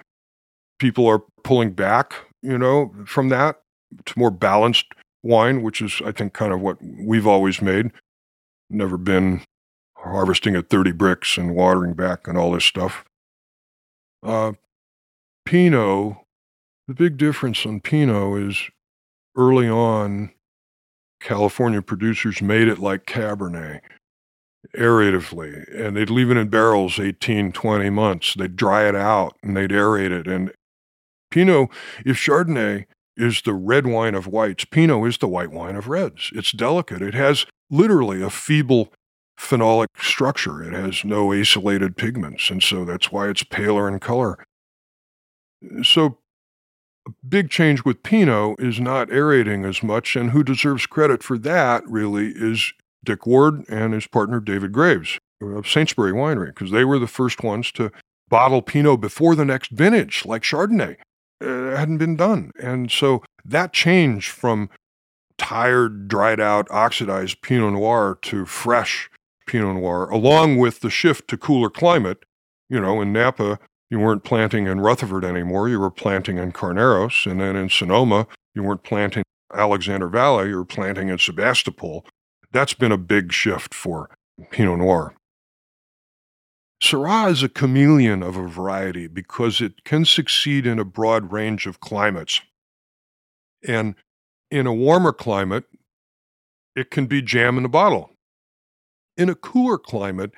people are pulling back, you know, from that to more balanced wine, which is, I think, kind of what we've always made. Never been harvesting at 30 Brix and watering back and all this stuff. Uh, Pinot, the big difference on Pinot is early on, California producers made it like Cabernet, aeratively, and they'd leave it in barrels 18, 20 months. They'd dry it out and they'd aerate it. And Pinot, if Chardonnay is the red wine of whites. Pinot is the white wine of reds. It's delicate. It has literally a feeble phenolic structure. It has no acylated pigments, and so that's why it's paler in color. So, a big change with Pinot is not aerating as much, and who deserves credit for that really is Dick Ward and his partner David Graves of Saintsbury Winery, because they were the first ones to bottle Pinot before the next vintage, like Chardonnay. Uh, it hadn't been done. And so that change from tired, dried out, oxidized Pinot Noir to fresh Pinot Noir, along with the shift to cooler climate. You know, in Napa, you weren't planting in Rutherford anymore. You were planting in Carneros. And then in Sonoma, you weren't planting Alexander Valley. You were planting in Sebastopol. That's been a big shift for Pinot Noir. Syrah is a chameleon of a variety because it can succeed in a broad range of climates. And in a warmer climate, it can be jam in a bottle. In a cooler climate,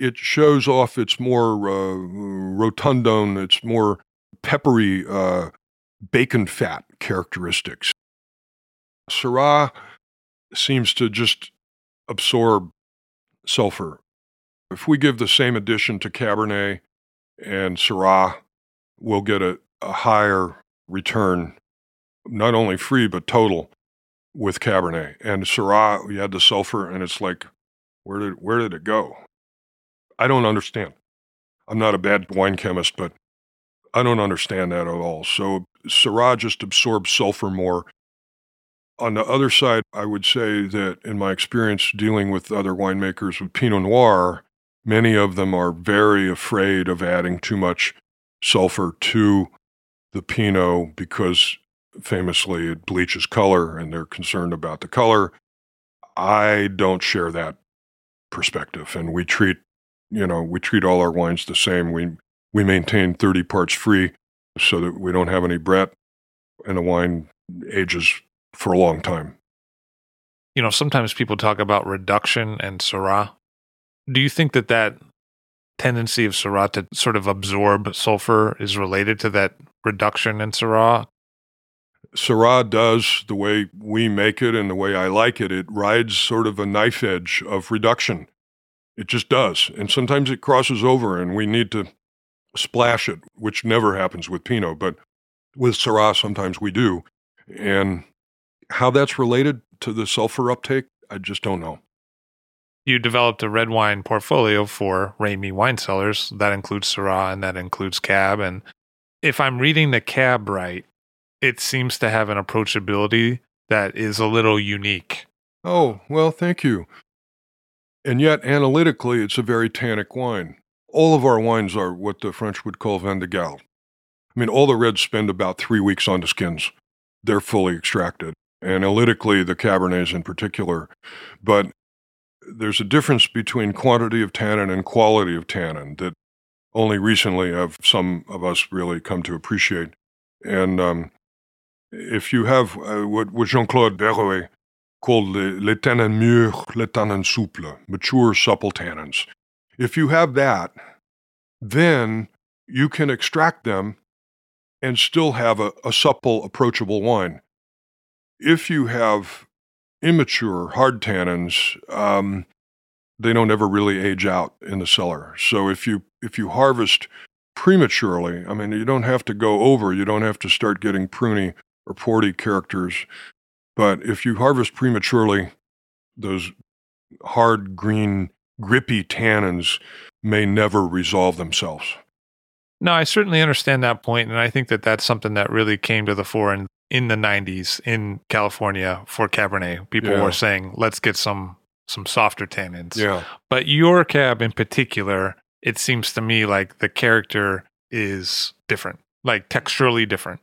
it shows off its more uh, rotundone, its more peppery uh, bacon fat characteristics. Syrah seems to just absorb sulfur. If we give the same addition to Cabernet and Syrah, we'll get a, a higher return, not only free, but total with Cabernet. And Syrah, you add the sulfur, and it's like, where did, where did it go? I don't understand. I'm not a bad wine chemist, but I don't understand that at all. So Syrah just absorbs sulfur more. On the other side, I would say that in my experience dealing with other winemakers with Pinot Noir, many of them are very afraid of adding too much sulfur to the Pinot because famously it bleaches color and they're concerned about the color. I don't share that perspective and we treat you know, we treat all our wines the same. We we maintain 30 parts free so that we don't have any Brett and the wine ages for a long time. You know, sometimes people talk about reduction and Syrah. Do you think that that tendency of Syrah to sort of absorb sulfur is related to that reduction in Syrah? Syrah does the way we make it and the way I like it. It rides sort of a knife edge of reduction. It just does. And sometimes it crosses over and we need to splash it, which never happens with Pinot, but with Syrah, sometimes we do. And how that's related to the sulfur uptake, I just don't know. You developed a red wine portfolio for Ramey Wine Cellars. That includes Syrah and that includes Cab. And if I'm reading the Cab right, it seems to have an approachability that is a little unique. Oh, well, thank you. And yet, analytically, it's a very tannic wine. All of our wines are what the French would call vin de garde. I mean, all the reds spend about three weeks on the skins. They're fully extracted. Analytically, the Cabernets in particular. But there's a difference between quantity of tannin and quality of tannin that only recently have some of us really come to appreciate. And um, if you have uh, what, what Jean Claude Berrouet called les tannins mûrs, les tannins souples, mature, supple tannins. If you have that, then you can extract them and still have a, a supple, approachable wine. If you have immature, hard tannins, um, they don't ever really age out in the cellar. So if you if you harvest prematurely, I mean, you don't have to go over. You don't have to start getting pruny or porty characters but if you harvest prematurely, those hard green, grippy tannins may never resolve themselves. No, I certainly understand that point, and I think that that's something that really came to the fore in, in the '90s in California for Cabernet. People yeah. were saying, "Let's get some some softer tannins." Yeah. But your cab in particular, it seems to me like the character is different, like texturally different.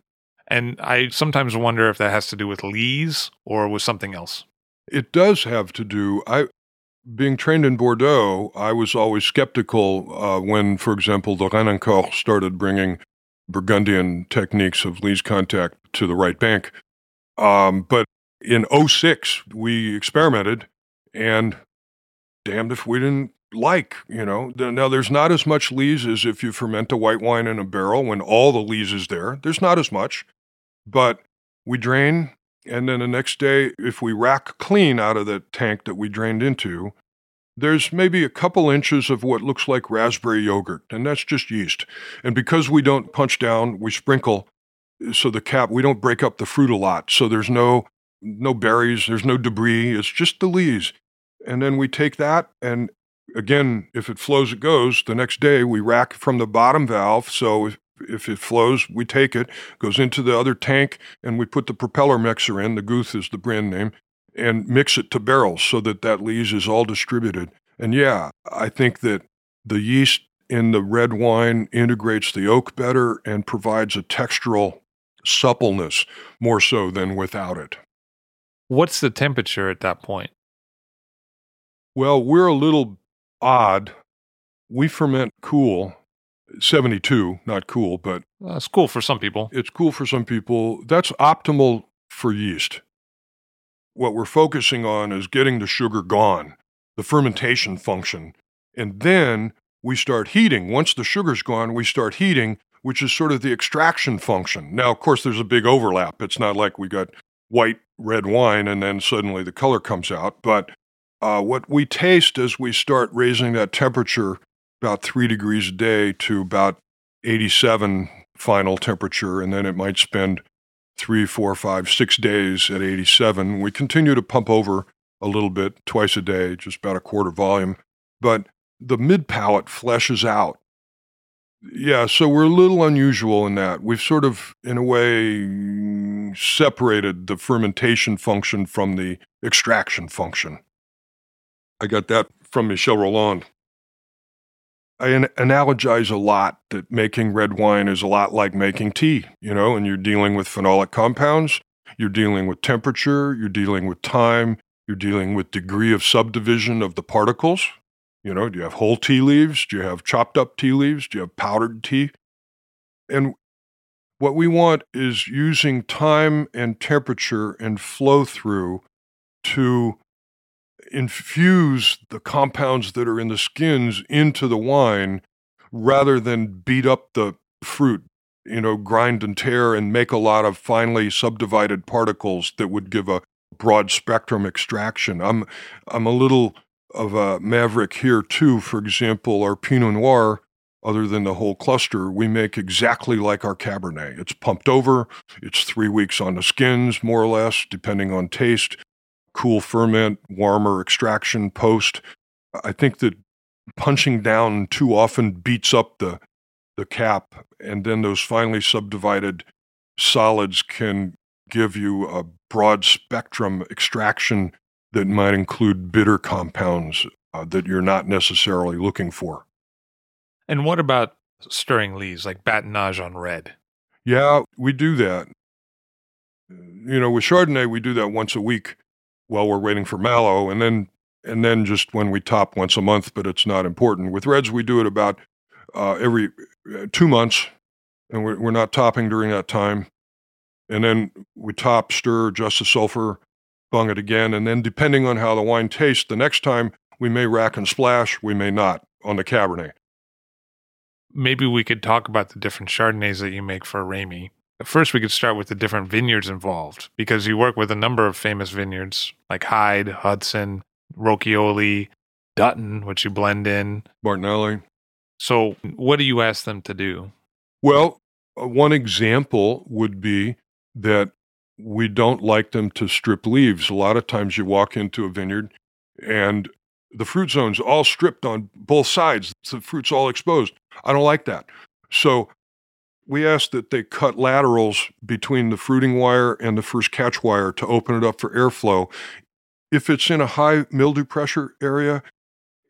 And I sometimes wonder if that has to do with lees or with something else. It does have to do. I, being trained in Bordeaux, I was always skeptical uh, when, for example, the Renancourt started bringing Burgundian techniques of lees contact to the right bank. Um, but in 06, we experimented, and damned if we didn't like, you know. Now, there's not as much lees as if you ferment a white wine in a barrel when all the lees is there. There's not as much. But we drain, and then the next day, if we rack clean out of the tank that we drained into, there's maybe a couple inches of what looks like raspberry yogurt, and that's just yeast. And because we don't punch down, we sprinkle so the cap we don't break up the fruit a lot. So there's no no berries, there's no debris, it's just the lees. And then we take that and again, if it flows, it goes. The next day, we rack from the bottom valve. So if, it flows, we take it, goes into the other tank, and we put the propeller mixer in. The Guth is the brand name, and mix it to barrels so that that lees is all distributed. And yeah, I think that the yeast in the red wine integrates the oak better and provides a textural suppleness more so than without it. What's the temperature at that point? Well, we're a little odd. We ferment cool, 72, not cool, but well, it's cool for some people. It's cool for some people. That's optimal for yeast. What we're focusing on is getting the sugar gone, the fermentation function. And then we start heating. Once the sugar's gone, we start heating, which is sort of the extraction function. Now, of course, there's a big overlap. It's not like we got white, red wine and then suddenly the color comes out. But uh, what we taste as we start raising that temperature about three degrees a day to about 87 final temperature, and then it might spend three, four, five, six days at 87. We continue to pump over a little bit twice a day, just about a quarter volume. But the mid palate fleshes out. Yeah, so we're a little unusual in that. We've sort of, in a way, separated the fermentation function from the extraction function. I got that from Michel Rolland. I an- analogize a lot that making red wine is a lot like making tea, you know, and you're dealing with phenolic compounds, you're dealing with temperature, you're dealing with time, you're dealing with degree of subdivision of the particles. You know, do you have whole tea leaves? Do you have chopped up tea leaves? Do you have powdered tea? And what we want is using time and temperature and flow through to infuse the compounds that are in the skins into the wine rather than beat up the fruit, you know, grind and tear and make a lot of finely subdivided particles that would give a broad spectrum extraction. I'm I'm a little of a maverick here too. For example, our Pinot Noir, other than the whole cluster, we make exactly like our Cabernet. It's pumped over. It's three weeks on the skins, more or less, depending on taste cool ferment, warmer extraction post. I think that punching down too often beats up the the cap, and then those finely subdivided solids can give you a broad spectrum extraction that might include bitter compounds uh, that you're not necessarily looking for. And what about stirring leaves like batonnage on red? Yeah, we do that. You know, with Chardonnay, we do that once a week while we're waiting for malo, and then and then just when we top once a month, but it's not important. With Reds, we do it about uh, every uh, two months, and we're, we're not topping during that time. And then we top, stir, adjust the sulfur, bung it again, and then depending on how the wine tastes, the next time we may rack and splash, we may not on the Cabernet. Maybe we could talk about the different Chardonnays that you make for Ramey. First, we could start with the different vineyards involved because you work with a number of famous vineyards like Hyde, Hudson, Rochioli, Dutton, which you blend in, Martinelli. So, what do you ask them to do? Well, uh, one example would be that we don't like them to strip leaves. A lot of times you walk into a vineyard and the fruit zone's all stripped on both sides. The fruit's all exposed. I don't like that. So we ask that they cut laterals between the fruiting wire and the first catch wire to open it up for airflow. If it's in a high mildew pressure area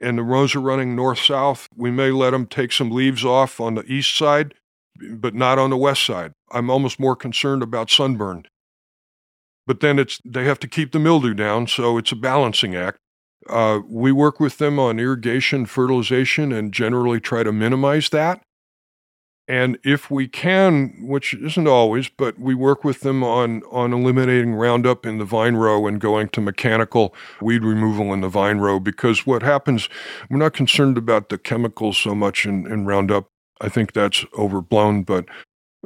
and the rows are running north south, we may let them take some leaves off on the east side, but not on the west side. I'm almost more concerned about sunburn. But then it's they have to keep the mildew down, so it's a balancing act. Uh, we work with them on irrigation, fertilization, and generally try to minimize that. And if we can, which isn't always, but we work with them on, on eliminating Roundup in the vine row and going to mechanical weed removal in the vine row because what happens, we're not concerned about the chemicals so much in, in Roundup. I think that's overblown, but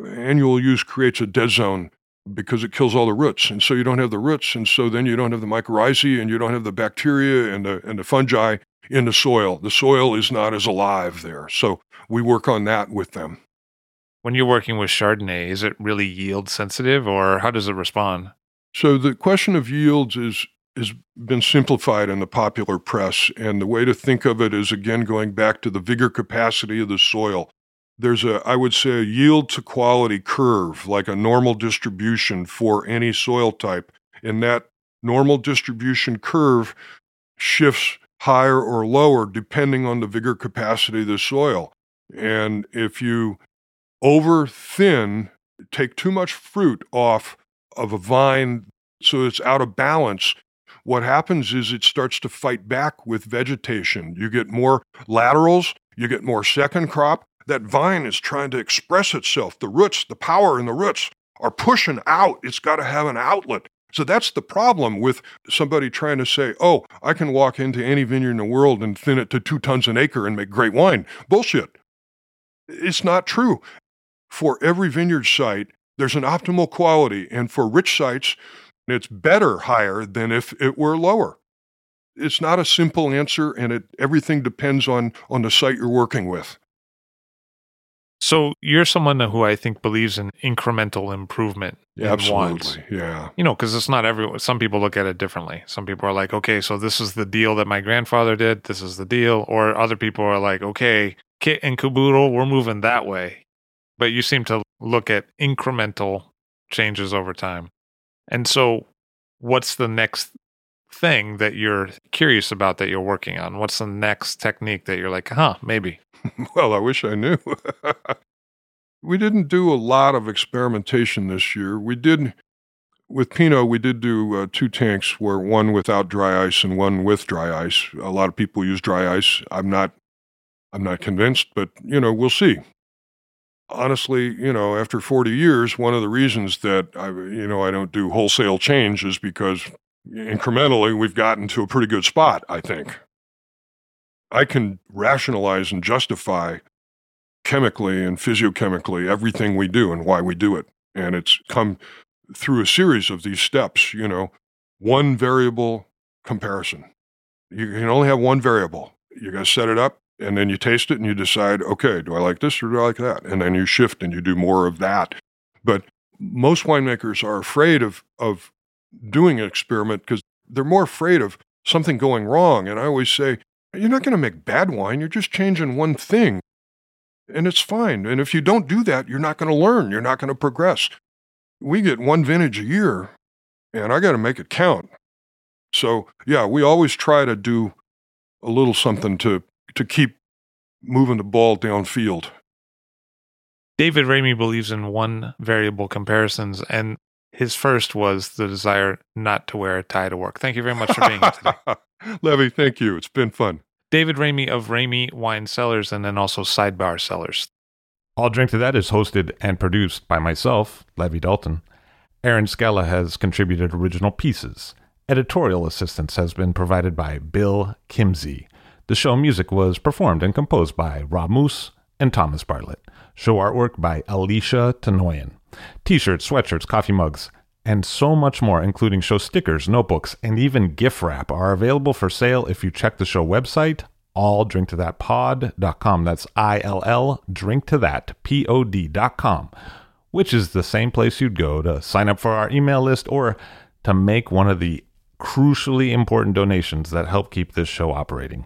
annual use creates a dead zone because it kills all the roots. And so you don't have the roots. And so then you don't have the mycorrhizae and you don't have the bacteria and the, and the fungi in the soil. The soil is not as alive there. So we work on that with them. When you're working with Chardonnay, is it really yield sensitive or how does it respond? So the question of yields is has been simplified in the popular press. And the way to think of it is again going back to the vigor capacity of the soil. There's a, I would say, a yield to quality curve, like a normal distribution for any soil type. And that normal distribution curve shifts higher or lower depending on the vigor capacity of the soil. And if you over thin, take too much fruit off of a vine so it's out of balance, what happens is it starts to fight back with vegetation. You get more laterals, you get more second crop. That vine is trying to express itself. The roots, the power in the roots are pushing out. It's got to have an outlet. So that's the problem with somebody trying to say, oh, I can walk into any vineyard in the world and thin it to two tons an acre and make great wine. Bullshit. It's not true. For every vineyard site, there's an optimal quality. And for rich sites, it's better higher than if it were lower. It's not a simple answer, and it, everything depends on, on the site you're working with. So you're someone who I think believes in incremental improvement. Yeah, absolutely. Yeah. You know, because it's not everyone. Some people look at it differently. Some people are like, okay, so this is the deal that my grandfather did. This is the deal. Or other people are like, okay, kit and caboodle, we're moving that way. But you seem to look at incremental changes over time. And so, what's the next thing that you're curious about that you're working on? What's the next technique that you're like, huh, maybe? well, I wish I knew. we didn't do a lot of experimentation this year. We did, with Pinot, we did do uh, two tanks where one without dry ice and one with dry ice. A lot of people use dry ice. I'm not, I'm not convinced, but you know, we'll see. Honestly, you know, after 40 years, one of the reasons that I, you know, I don't do wholesale change is because incrementally we've gotten to a pretty good spot, I think. I can rationalize and justify chemically and physiochemically everything we do and why we do it. And it's come through a series of these steps, you know, one variable comparison. You can only have one variable. You got to set it up and then you taste it and you decide, okay, do I like this or do I like that? And then you shift and you do more of that. But most winemakers are afraid of, of doing an experiment because they're more afraid of something going wrong. And I always say, you're not going to make bad wine. You're just changing one thing. And it's fine. And if you don't do that, you're not going to learn. You're not going to progress. We get one vintage a year, and I got to make it count. So, yeah, we always try to do a little something to, to keep moving the ball downfield. David Ramey believes in one variable comparisons, and his first was the desire not to wear a tie to work. Thank you very much for being here today. Levi, thank you. It's been fun. David Ramey of Ramey Wine Cellars and then also Sidebar Cellars. I'll Drink to That is hosted and produced by myself, Levi Dalton. Erin Scala has contributed original pieces. Editorial assistance has been provided by Bill Kimsey. The show music was performed and composed by Rob Moose and Thomas Bartlett. Show artwork by Alicia Tenoyan. T shirts, sweatshirts, coffee mugs, and so much more, including show stickers, notebooks, and even gift wrap, are available for sale if you check the show website, illdrinktothatpod.com. That's I L L drinktothat, which is the same place you'd go to sign up for our email list or to make one of the crucially important donations that help keep this show operating.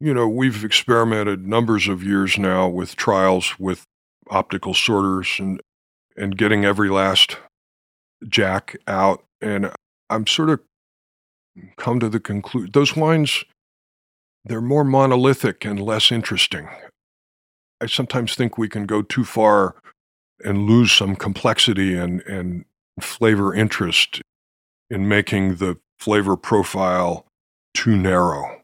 You know, we've experimented numbers of years now with trials with optical sorters and and getting every last jack out. And I'm sort of come to the conclusion those wines they're more monolithic and less interesting. I sometimes think we can go too far and lose some complexity and, and flavor interest in making the flavor profile too narrow.